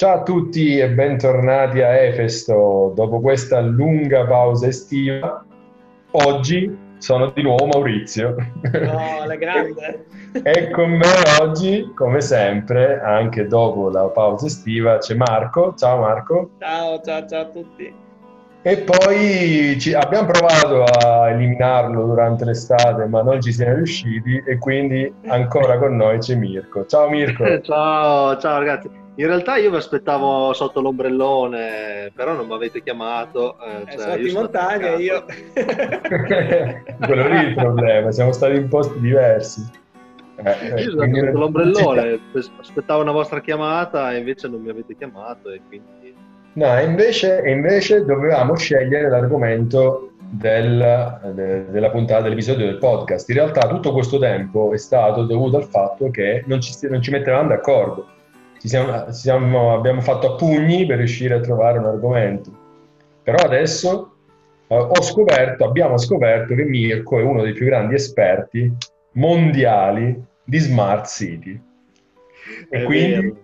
Ciao a tutti e bentornati a Efesto. Dopo questa lunga pausa estiva, oggi sono di nuovo Maurizio. No, la grande. e con me oggi, come sempre, anche dopo la pausa estiva, c'è Marco. Ciao Marco. Ciao, ciao, ciao a tutti. E poi ci, abbiamo provato a eliminarlo durante l'estate, ma non ci siamo riusciti e quindi ancora con noi c'è Mirko. Ciao Mirko. ciao, ciao ragazzi. In realtà io vi aspettavo sotto l'ombrellone, però non mi avete chiamato. Eh, eh, cioè, sotto in montagna io... Quello lì è il problema, siamo stati in posti diversi. Eh, io sono sotto l'ombrellone, aspettavo una vostra chiamata e invece non mi avete chiamato e quindi... No, invece, invece dovevamo scegliere l'argomento del, de, della puntata dell'episodio del podcast. In realtà tutto questo tempo è stato dovuto al fatto che non ci, non ci mettevamo d'accordo ci siamo, ci siamo, abbiamo fatto a pugni per riuscire a trovare un argomento. Però adesso eh, ho scoperto, abbiamo scoperto che Mirko è uno dei più grandi esperti mondiali di smart city. E quindi,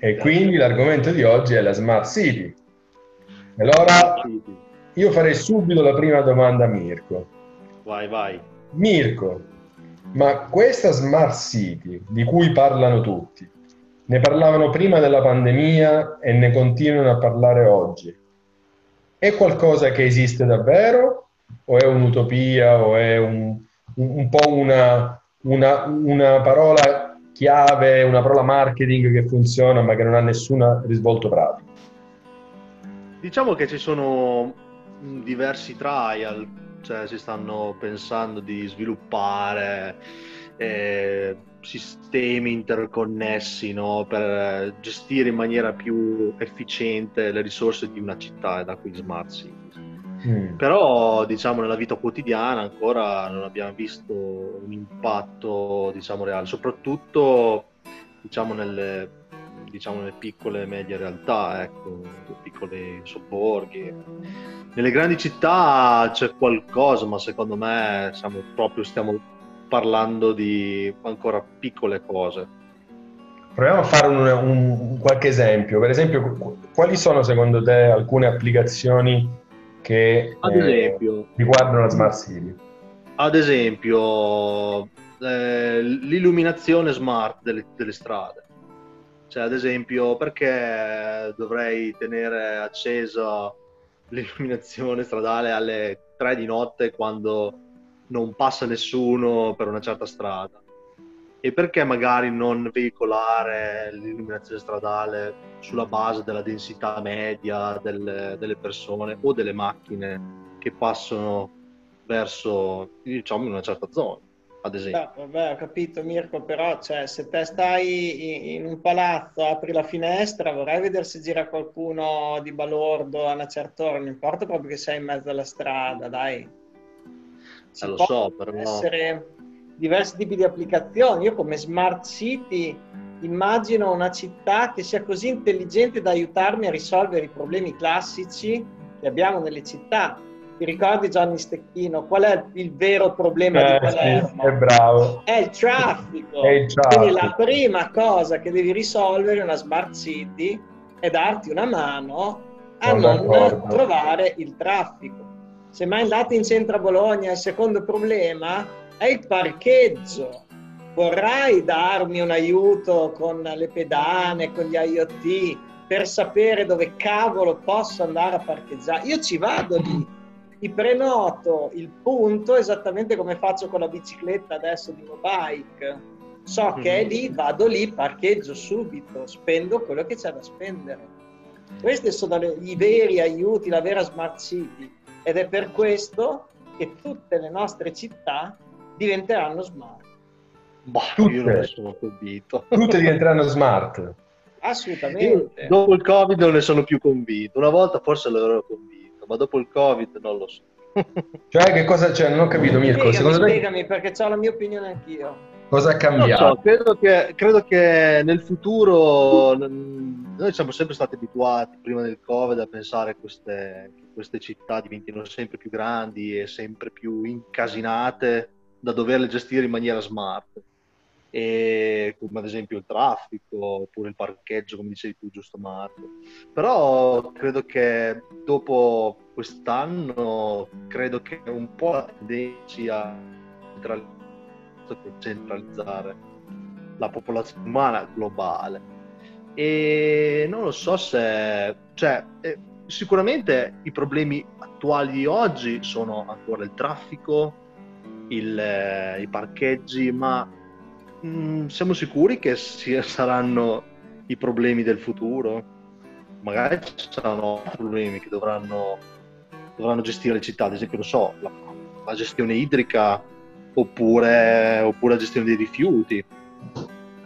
e quindi l'argomento di oggi è la smart city. Allora io farei subito la prima domanda a Mirko. Vai, vai. Mirko, ma questa smart city di cui parlano tutti, ne parlavano prima della pandemia e ne continuano a parlare oggi. È qualcosa che esiste davvero o è un'utopia o è un, un, po' una, una, una parola chiave, una parola marketing che funziona ma che non ha nessun risvolto pratico? Diciamo che ci sono diversi trial, cioè si stanno pensando di sviluppare eh, sistemi interconnessi no? per gestire in maniera più efficiente le risorse di una città e da qui smart cities. Mm. Però diciamo nella vita quotidiana ancora non abbiamo visto un impatto diciamo reale, soprattutto diciamo nelle, diciamo, nelle piccole e medie realtà, ecco, piccoli sobborghi. Nelle grandi città c'è qualcosa, ma secondo me siamo proprio, stiamo parlando di ancora piccole cose. Proviamo a fare un, un, qualche esempio. Per esempio, quali sono secondo te alcune applicazioni che eh, esempio, eh, riguardano la Smart City? Ad esempio, eh, l'illuminazione smart delle, delle strade. Cioè, ad esempio, perché dovrei tenere accesa l'illuminazione stradale alle 3 di notte quando non passa nessuno per una certa strada e perché magari non veicolare l'illuminazione stradale sulla base della densità media delle, delle persone o delle macchine che passano verso diciamo una certa zona ad esempio. Beh, vabbè, ho capito Mirko, però cioè, se te stai in un palazzo, apri la finestra, vorrai vedere se gira qualcuno di balordo a una certa ora, non importa proprio che sei in mezzo alla strada, dai eh, lo so, però... essere diversi tipi di applicazioni. Io come smart city immagino una città che sia così intelligente da aiutarmi a risolvere i problemi classici che abbiamo nelle città. Ti ricordi Gianni Stecchino? Qual è il vero problema eh, di Palermo? Sì, è bravo. È il traffico. È il traffico. Quindi la prima cosa che devi risolvere in una smart city è darti una mano a non, non trovare il traffico. Se mai andate in centro a Bologna, il secondo problema è il parcheggio. Vorrai darmi un aiuto con le pedane, con gli IoT, per sapere dove cavolo posso andare a parcheggiare? Io ci vado lì, ti prenoto il punto esattamente come faccio con la bicicletta adesso di Mobike. So che è mhm. lì, vado lì, parcheggio subito, spendo quello che c'è da spendere. Questi sono i veri aiuti, la vera smart city ed è per questo che tutte le nostre città diventeranno smart. Bah, tutte. io non sono convinto. Tutte diventeranno smart. Assolutamente. Io, dopo il Covid non ne sono più convinto. Una volta forse l'ero convinto, ma dopo il Covid non lo so. cioè, che cosa c'è? Non ho capito, Mirko. Spiegami, Secondo spiegami, te... perché ho la mia opinione anch'io. Cosa è cambiato? So, credo, che, credo, che, nel futuro noi siamo sempre stati abituati prima del Covid a pensare a queste, queste città diventino sempre più grandi e sempre più incasinate da doverle gestire in maniera smart. e, come ad esempio il traffico oppure il parcheggio, come dicevi tu, giusto Marco. Però credo che dopo quest'anno, credo che un po' la tendenza sia centralizzare la popolazione umana globale. E non lo so se... Cioè, eh, sicuramente i problemi attuali di oggi sono ancora il traffico, il, eh, i parcheggi, ma mh, mm, siamo sicuri che si, saranno i problemi del futuro? Magari ci saranno problemi che dovranno, dovranno gestire le città, ad esempio, lo so, la, la gestione idrica oppure, oppure, la gestione dei rifiuti.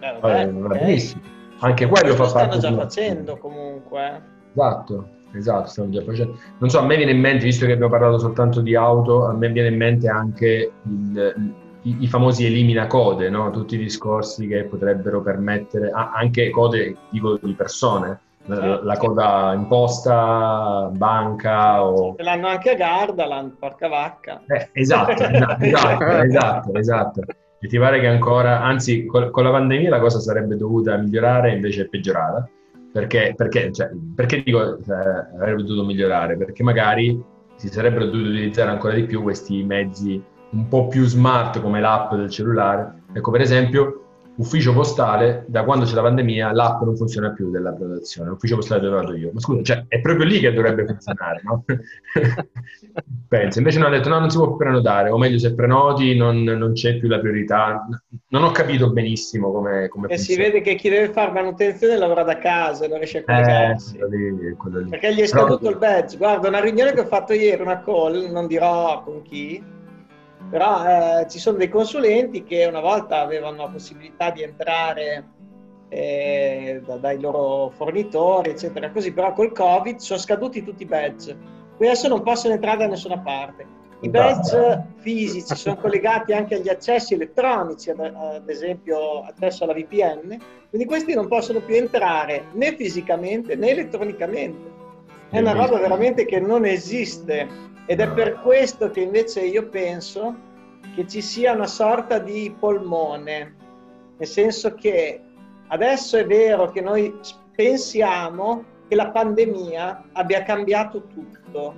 Eh, vabbè, eh, Anche quello fa parte. Lo stanno già facendo comunque. Esatto. Esatto, stiamo già facendo. Non so, a me viene in mente, visto che abbiamo parlato soltanto di auto, a me viene in mente anche il, i, i, famosi elimina code, no? tutti i discorsi che potrebbero permettere, ah, anche code dico di persone, la, certo. la coda imposta, banca o... Ce l'hanno anche a Gardaland, porca vacca. Eh, esatto, esatto, esatto, esatto, esatto. E ti pare che ancora, anzi con, con la pandemia la cosa sarebbe dovuta migliorare invece è peggiorata perché, perché, cioè, perché dico eh, avrebbe dovuto migliorare? Perché magari si sarebbero dovuti utilizzare ancora di più questi mezzi un po' più smart come l'app del cellulare. Ecco, per esempio, ufficio postale, da quando c'è la pandemia, l'app non funziona più della prenotazione, l'ufficio postale dove vado io. Ma scusa, cioè, è proprio lì che dovrebbe funzionare, no? Pensa, invece non hanno detto no, non si può prenotare, o meglio, se prenoti non, non c'è più la priorità. Non ho capito benissimo come, come E si vede che chi deve fare manutenzione lavora da casa, non riesce a collegarsi. Eh, lì, lì. Perché gli è scaduto Però... il badge. Guarda, una riunione che ho fatto ieri, una call, non dirò con chi, però eh, ci sono dei consulenti che una volta avevano la possibilità di entrare eh, da, dai loro fornitori, eccetera, così, però col Covid sono scaduti tutti i badge. Qui adesso non possono entrare da nessuna parte. I badge fisici sono collegati anche agli accessi elettronici, ad, ad esempio accesso alla VPN, quindi questi non possono più entrare né fisicamente né elettronicamente. È una roba veramente che non esiste ed è per questo che invece io penso che ci sia una sorta di polmone, nel senso che adesso è vero che noi pensiamo che la pandemia abbia cambiato tutto,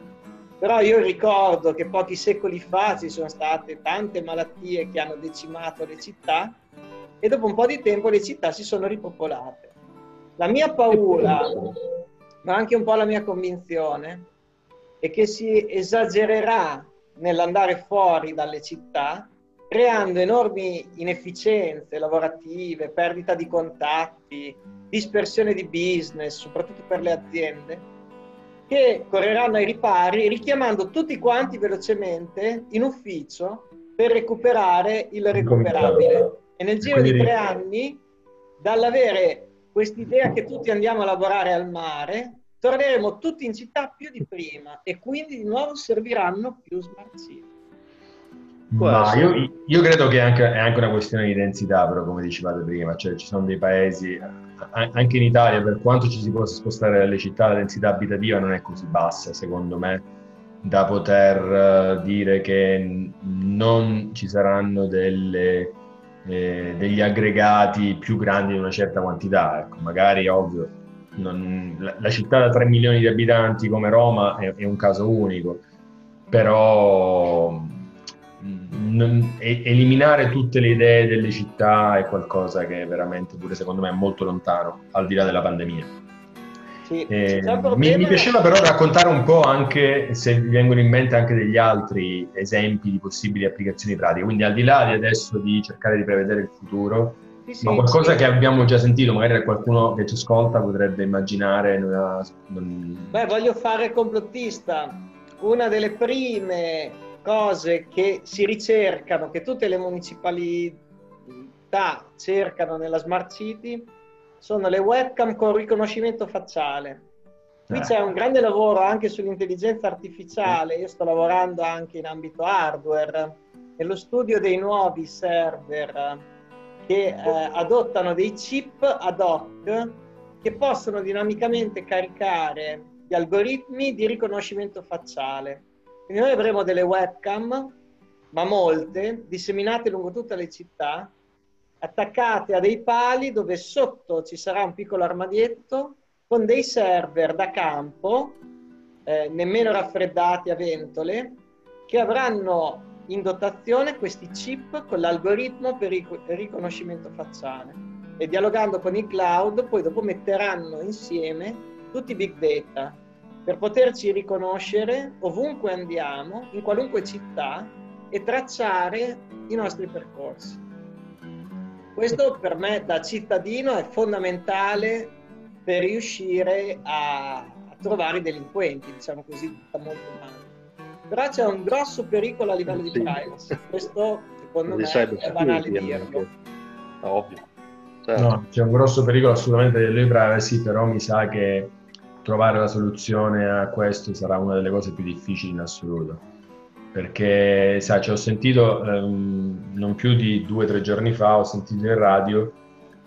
però io ricordo che pochi secoli fa ci sono state tante malattie che hanno decimato le città e dopo un po' di tempo le città si sono ripopolate. La mia paura, ma anche un po' la mia convinzione, e che si esagererà nell'andare fuori dalle città, creando enormi inefficienze lavorative, perdita di contatti, dispersione di business, soprattutto per le aziende, che correranno ai ripari richiamando tutti quanti velocemente in ufficio per recuperare il recuperabile. E nel giro di tre anni, dall'avere quest'idea che tutti andiamo a lavorare al mare, torneremo tutti in città più di prima e quindi di nuovo serviranno più smart city. Ma io, io, credo che è anche, è anche, una questione di densità, però come dicevate prima, cioè ci sono dei paesi, anche in Italia, per quanto ci si possa spostare dalle città, la densità abitativa non è così bassa, secondo me, da poter uh, dire che non ci saranno delle, eh, degli aggregati più grandi di una certa quantità. Ecco, magari, ovvio, non, la, la, città da 3 milioni di abitanti come Roma è, è un caso unico, però mm, non, eliminare tutte le idee delle città è qualcosa che veramente pure secondo me è molto lontano, al di là della pandemia. Sì, eh, mi, mi, piaceva però raccontare un po' anche se vi vengono in mente anche degli altri esempi di possibili applicazioni pratiche, quindi al di là di adesso di cercare di prevedere il futuro, sì, Ma qualcosa sì. che abbiamo già sentito, magari qualcuno che ci ascolta potrebbe immaginare. Una... Beh, voglio fare complottista. Una delle prime cose che si ricercano, che tutte le municipalità cercano nella Smart City, sono le webcam con riconoscimento facciale. Qui eh. c'è un grande lavoro anche sull'intelligenza artificiale, io sto lavorando anche in ambito hardware, nello studio dei nuovi server che eh, adottano dei chip ad hoc che possono dinamicamente caricare gli algoritmi di riconoscimento facciale. Quindi noi avremo delle webcam, ma molte, disseminate lungo tutte le città, attaccate a dei pali dove sotto ci sarà un piccolo armadietto con dei server da campo, eh, nemmeno raffreddati a ventole, che avranno in dotazione questi chip con l'algoritmo per il riconoscimento facciale e dialogando con il cloud poi dopo metteranno insieme tutti i big data per poterci riconoscere ovunque andiamo, in qualunque città e tracciare i nostri percorsi. Questo per me da cittadino è fondamentale per riuscire a, a trovare i delinquenti, diciamo così, da molto male. Però c'è un grosso pericolo a livello di privacy, questo secondo me è banale dirlo. Ovvio. Certo. No, c'è un grosso pericolo assolutamente di privacy, però mi sa che trovare la soluzione a questo sarà una delle cose più difficili in assoluto. Perché, sai, ci ho sentito ehm, non più di due o tre giorni fa, ho sentito in radio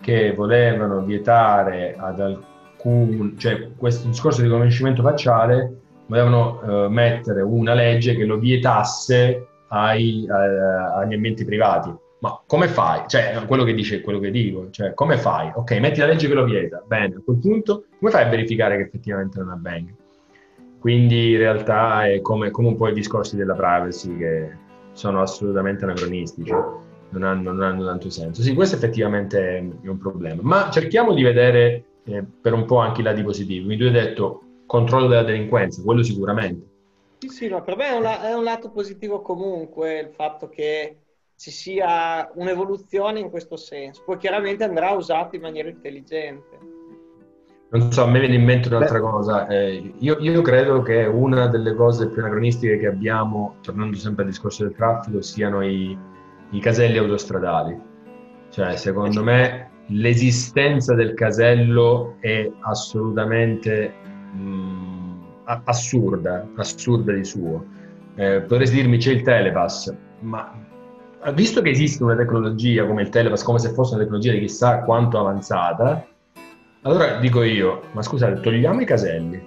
che volevano vietare ad alcun, cioè questo discorso di riconoscimento facciale, volevano eh, mettere una legge che lo vietasse ai, eh, agli ambienti privati ma come fai? Cioè, quello che dice è quello che dico, cioè, come fai? Ok, metti la legge che lo vieta, bene, a quel punto come fai a verificare che effettivamente non avvenga? Quindi in realtà è come, come un po' i discorsi della privacy che sono assolutamente anacronistici, non hanno, non hanno tanto senso. Sì, questo effettivamente è un problema, ma cerchiamo di vedere eh, per un po' anche i lati positivi. Mi tu hai detto controllo della delinquenza, quello sicuramente. Sì, sì, no, per me è un, è un lato positivo comunque il fatto che ci sia un'evoluzione in questo senso. Poi chiaramente andrà usato in maniera intelligente. Non so, a me viene in mente un'altra Beh. cosa. Eh, io, io, credo che una delle cose più anacronistiche che abbiamo, tornando sempre al discorso del traffico, siano i, i caselli autostradali. Cioè, secondo me, l'esistenza del casello è assolutamente mh, mm, assurda, assurda di suo. Eh, potresti dirmi c'è il telepass, ma visto che esiste una tecnologia come il telepass, come se fosse una tecnologia di chissà quanto avanzata, allora dico io, ma scusate, togliamo i caselli,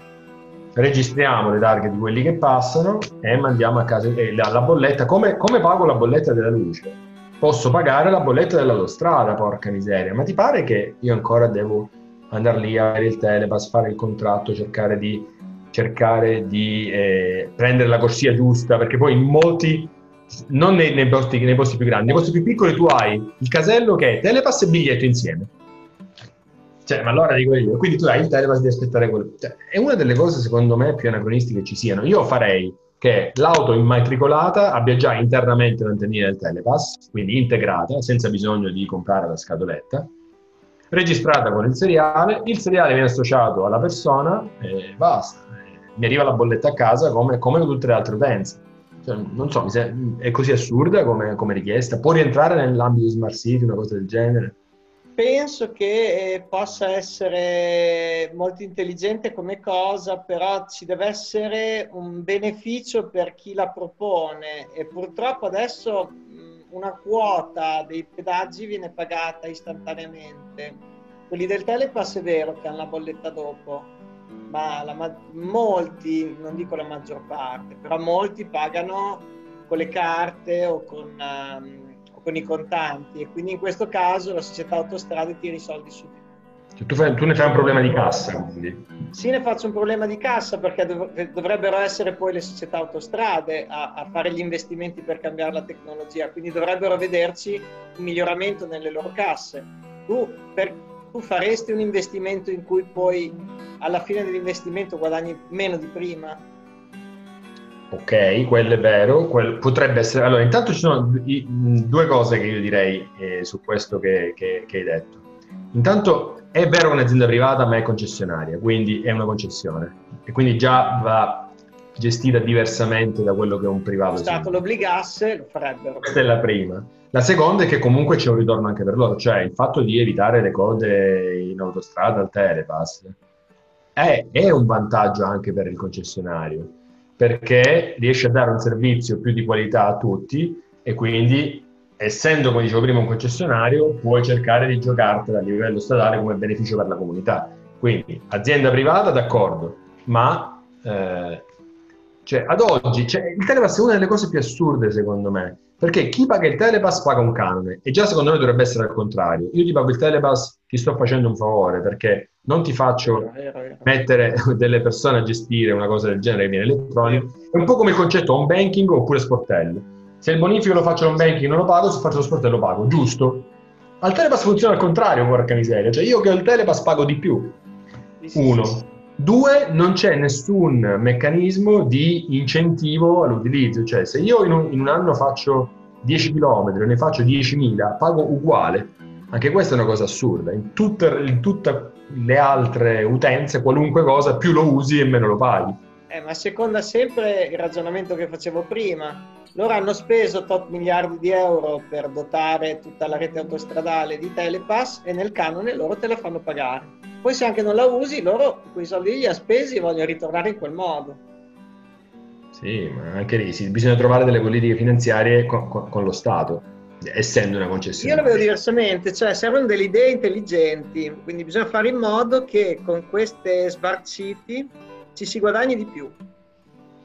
registriamo le targhe di quelli che passano e mandiamo a casa eh, la, la, bolletta. Come, come pago la bolletta della luce? Posso pagare la bolletta dell'autostrada, porca miseria, ma ti pare che io ancora devo andare lì a fare il telepass, fare il contratto, cercare di, cercare di eh, prendere la corsia giusta, perché poi in molti non nei, nei, posti, nei, posti, più grandi, nei posti più piccoli tu hai il casello che è telepass e biglietto insieme. Cioè, ma allora dico io, quindi tu hai il telepass di aspettare quello. Cioè, è una delle cose, secondo me, più anacronistiche che ci siano. Io farei che l'auto immatricolata abbia già internamente l'antennina del telepass, quindi integrata, senza bisogno di comprare la scatoletta, registrata con il seriale, il seriale viene associato alla persona e basta. Mi arriva la bolletta a casa come, come tutte le altre utenze. Cioè, non so, è così assurda come, come, richiesta? Può rientrare nell'ambito di Smart City, una cosa del genere? Penso che eh, possa essere molto intelligente come cosa, però ci deve essere un beneficio per chi la propone e purtroppo adesso una quota dei pedaggi viene pagata istantaneamente. Quelli del Telepass è vero che hanno la bolletta dopo, ma la, molti, non dico la maggior parte, però molti pagano con le carte o con, um, o con i contanti e quindi in questo caso la società autostrade tira i soldi subito. Cioè, tu, fai, tu, ne fai un problema di cassa, quindi. Sì, ne faccio un problema di cassa perché dov- dovrebbero essere poi le società autostrade a, a, fare gli investimenti per cambiare la tecnologia, quindi dovrebbero vederci un miglioramento nelle loro casse. Tu, per, tu faresti un investimento in cui poi alla fine dell'investimento guadagni meno di prima. Ok, quello è vero, quello potrebbe essere... Allora, intanto ci sono due cose che io direi eh, su questo che, che, che, hai detto. Intanto è vero che un'azienda privata ma è concessionaria, quindi è una concessione e quindi già va gestita diversamente da quello che è un privato. Se lo Stato l'obbligasse lo farebbero. Questa è la prima. La seconda è che comunque c'è un ritorno anche per loro, cioè il fatto di evitare le code in autostrada al telepass è, è un vantaggio anche per il concessionario, perché riesce a dare un servizio più di qualità a tutti e quindi, essendo, come dicevo prima, un concessionario, puoi cercare di giocartela a livello statale come beneficio per la comunità. Quindi, azienda privata, d'accordo, ma eh, Cioè, ad oggi, cioè, il Telepass è una delle cose più assurde, secondo me. Perché chi paga il Telepass paga un canone. E già secondo me dovrebbe essere al contrario. Io ti pago il Telepass, ti sto facendo un favore, perché non ti faccio mettere delle persone a gestire una cosa del genere che viene elettronico. È un po' come il concetto home banking oppure sportello. Se il bonifico lo faccio home banking non lo pago, se faccio lo sportello lo pago, giusto? Al Telepass funziona al contrario, porca miseria. Cioè io che ho il Telepass pago di più. Uno. Due, non c'è nessun meccanismo di incentivo all'utilizzo, cioè se io in un, in un anno faccio 10 km e ne faccio 10.000, pago uguale. Anche questa è una cosa assurda. In tutte, in tutte le altre utenze, qualunque cosa, più lo usi e meno lo paghi. Eh, ma seconda sempre il ragionamento che facevo prima. Loro hanno speso tot miliardi di euro per dotare tutta la rete autostradale di Telepass e nel canone loro te la fanno pagare. Poi se anche non la usi, loro quei soldi li ha spesi e vogliono ritornare in quel modo. Sì, ma anche lì sì, bisogna trovare delle politiche finanziarie con, con, con lo Stato, essendo una concessione. Io la vedo diversamente, cioè servono delle idee intelligenti, quindi bisogna fare in modo che con queste smart city ci si guadagni di più.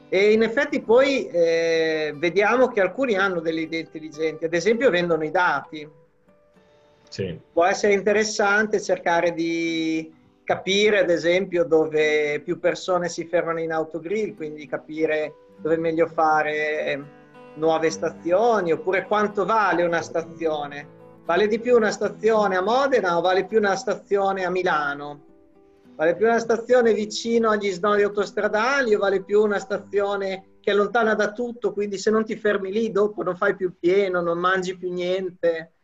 E in effetti poi eh, vediamo che alcuni hanno delle idee intelligenti, ad esempio vendono i dati sì. Può essere interessante cercare di capire, ad esempio, dove più persone si fermano in autogrill, quindi capire dove è meglio fare nuove stazioni, oppure quanto vale una stazione. Vale di più una stazione a Modena o vale più una stazione a Milano? Vale più una stazione vicino agli snodi autostradali o vale più una stazione che è lontana da tutto, quindi se non ti fermi lì dopo non fai più pieno, non mangi più niente?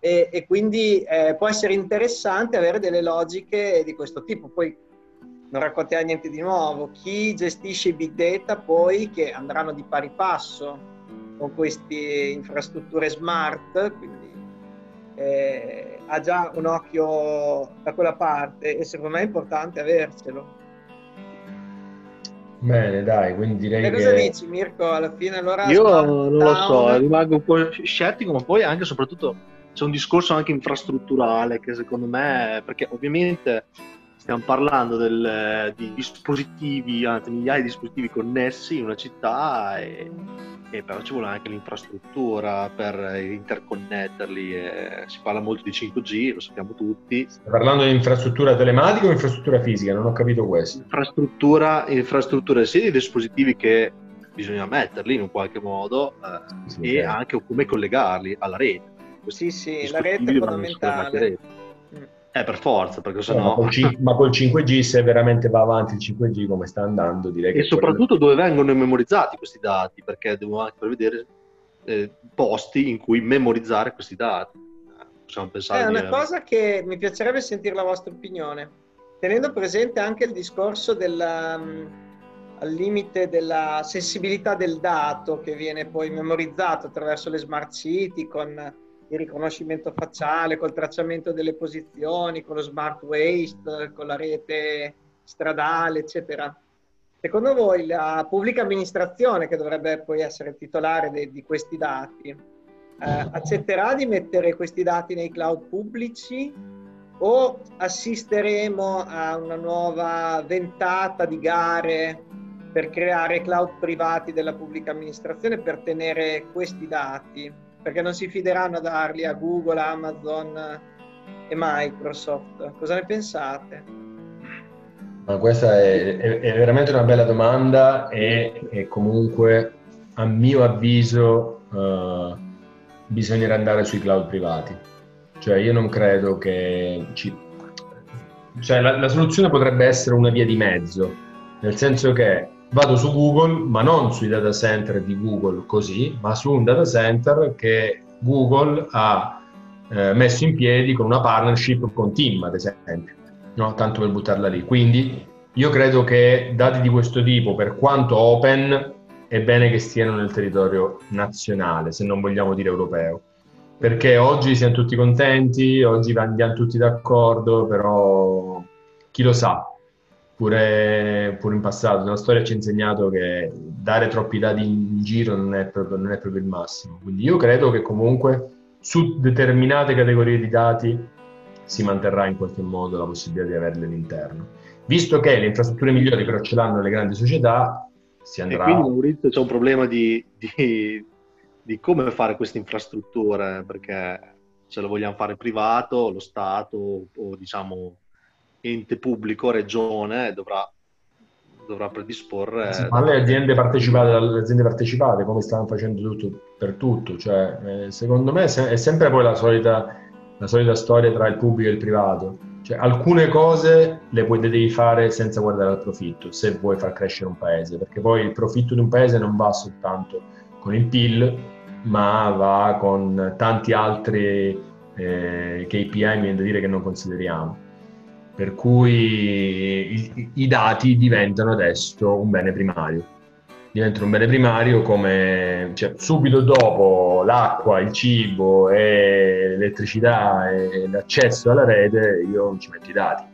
e, e quindi eh, può essere interessante avere delle logiche di questo tipo. Poi non raccontiamo niente di nuovo. Chi gestisce i big data poi che andranno di pari passo con queste infrastrutture smart, quindi eh, ha già un occhio da quella parte e secondo me è importante avercelo. Bene, dai, quindi direi e che... cosa dici Mirko? Alla fine allora... Io non lo so, rimango un po' scettico, ma poi anche e soprattutto c'è un discorso anche infrastrutturale che secondo me, perché ovviamente stiamo parlando del, di dispositivi, anzi migliaia di dispositivi connessi in una città e, e però ci vuole anche l'infrastruttura per interconnetterli. E si parla molto di 5G, lo sappiamo tutti. Stai parlando di infrastruttura telematica o infrastruttura fisica? Non ho capito questo. Infrastruttura, infrastruttura sia di dispositivi che bisogna metterli in un qualche modo eh, sì, e certo. anche come collegarli alla rete sì, sì, la rete è fondamentale. Eh, per forza, perché sennò... No, ma, col 5, ma col 5G, se veramente va avanti il 5G come sta andando, direi che... E soprattutto quello... dove vengono memorizzati questi dati, perché devono anche prevedere eh, posti in cui memorizzare questi dati. Possiamo pensare... È una di... cosa che mi piacerebbe sentire la vostra opinione, tenendo presente anche il discorso del... Um, al limite della sensibilità del dato che viene poi memorizzato attraverso le smart city con il riconoscimento facciale, col tracciamento delle posizioni, con lo smart waste, con la rete stradale, eccetera. Secondo voi la pubblica amministrazione, che dovrebbe poi essere titolare de, di questi dati, eh, accetterà di mettere questi dati nei cloud pubblici o assisteremo a una nuova ventata di gare per creare cloud privati della pubblica amministrazione per tenere questi dati? Perché non si fideranno a darli a Google, Amazon e Microsoft. Cosa ne pensate? Ma questa è, è, è, veramente una bella domanda e, e comunque a mio avviso uh, bisognerà andare sui cloud privati. Cioè io non credo che ci... Cioè la, la soluzione potrebbe essere una via di mezzo, nel senso che vado su Google, ma non sui data center di Google così, ma su un data center che Google ha eh, messo in piedi con una partnership con Team, ad esempio, no? tanto per buttarla lì. Quindi io credo che dati di questo tipo, per quanto open, è bene che stiano nel territorio nazionale, se non vogliamo dire europeo. Perché oggi siamo tutti contenti, oggi andiamo tutti d'accordo, però chi lo sa, Pure, pure, in passato. La storia ci ha insegnato che dare troppi dati in giro non è, proprio, non è proprio il massimo. Quindi io credo che comunque su determinate categorie di dati si manterrà in qualche modo la possibilità di averle all'interno. Visto che le infrastrutture migliori però ce l'hanno le grandi società, si andrà... E quindi Maurizio c'è un problema di, di, di come fare queste infrastrutture, perché se lo vogliamo fare privato, lo Stato o diciamo ente pubblico, regione, dovrà, dovrà predisporre... Si parla di aziende partecipate, dalle aziende partecipate, come stanno facendo tutto per tutto. Cioè, eh, secondo me è sempre poi la solita, la solita storia tra il pubblico e il privato. Cioè, alcune cose le, puoi, le devi fare senza guardare al profitto, se vuoi far crescere un paese, perché poi il profitto di un paese non va soltanto con il PIL, ma va con tanti altri eh, KPI, mi viene da dire che non consideriamo per cui i, i, dati diventano adesso un bene primario. Diventano un bene primario come cioè, subito dopo l'acqua, il cibo e l'elettricità e l'accesso alla rete, io ci metto i dati.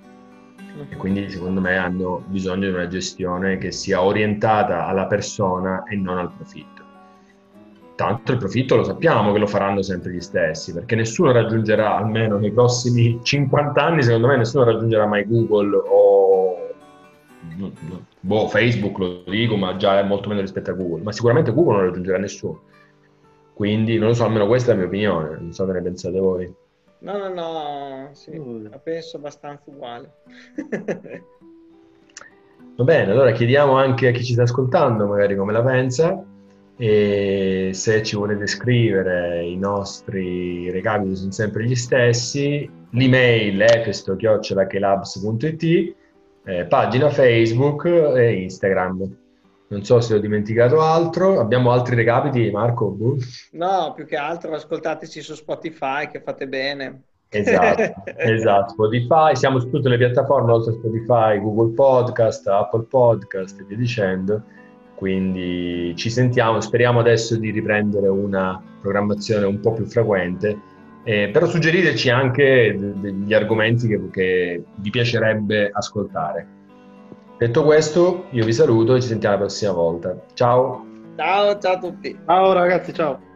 E quindi secondo me hanno bisogno di una gestione che sia orientata alla persona e non al profitto. Tanto il profitto lo sappiamo che lo faranno sempre gli stessi, perché nessuno raggiungerà, almeno nei prossimi 50 anni, secondo me nessuno raggiungerà mai Google o boh, Facebook, lo dico, ma già è molto meno rispetto a Google, ma sicuramente Google non raggiungerà nessuno. Quindi non lo so, almeno questa è la mia opinione, non so che ne pensate voi. No, no, no, sì, la penso abbastanza uguale. Va bene, allora chiediamo anche a chi ci sta ascoltando magari come la pensa e se ci volete scrivere i nostri recapiti sono sempre gli stessi. L'email è festo-labs.it eh, pagina Facebook e Instagram. Non so se ho dimenticato altro. Abbiamo altri recapiti Marco? Buh. no più che altro ascoltateci su Spotify che fate bene. Esatto, esatto Spotify. Siamo su tutte le piattaforme oltre a Spotify Google Podcast Apple Podcast e via dicendo quindi ci sentiamo, speriamo adesso di riprendere una programmazione un po' più frequente, eh, però suggeriteci anche degli argomenti che, che vi piacerebbe ascoltare. Detto questo, io vi saluto e ci sentiamo la prossima volta. Ciao! Ciao, ciao a tutti! Ciao ragazzi, ciao!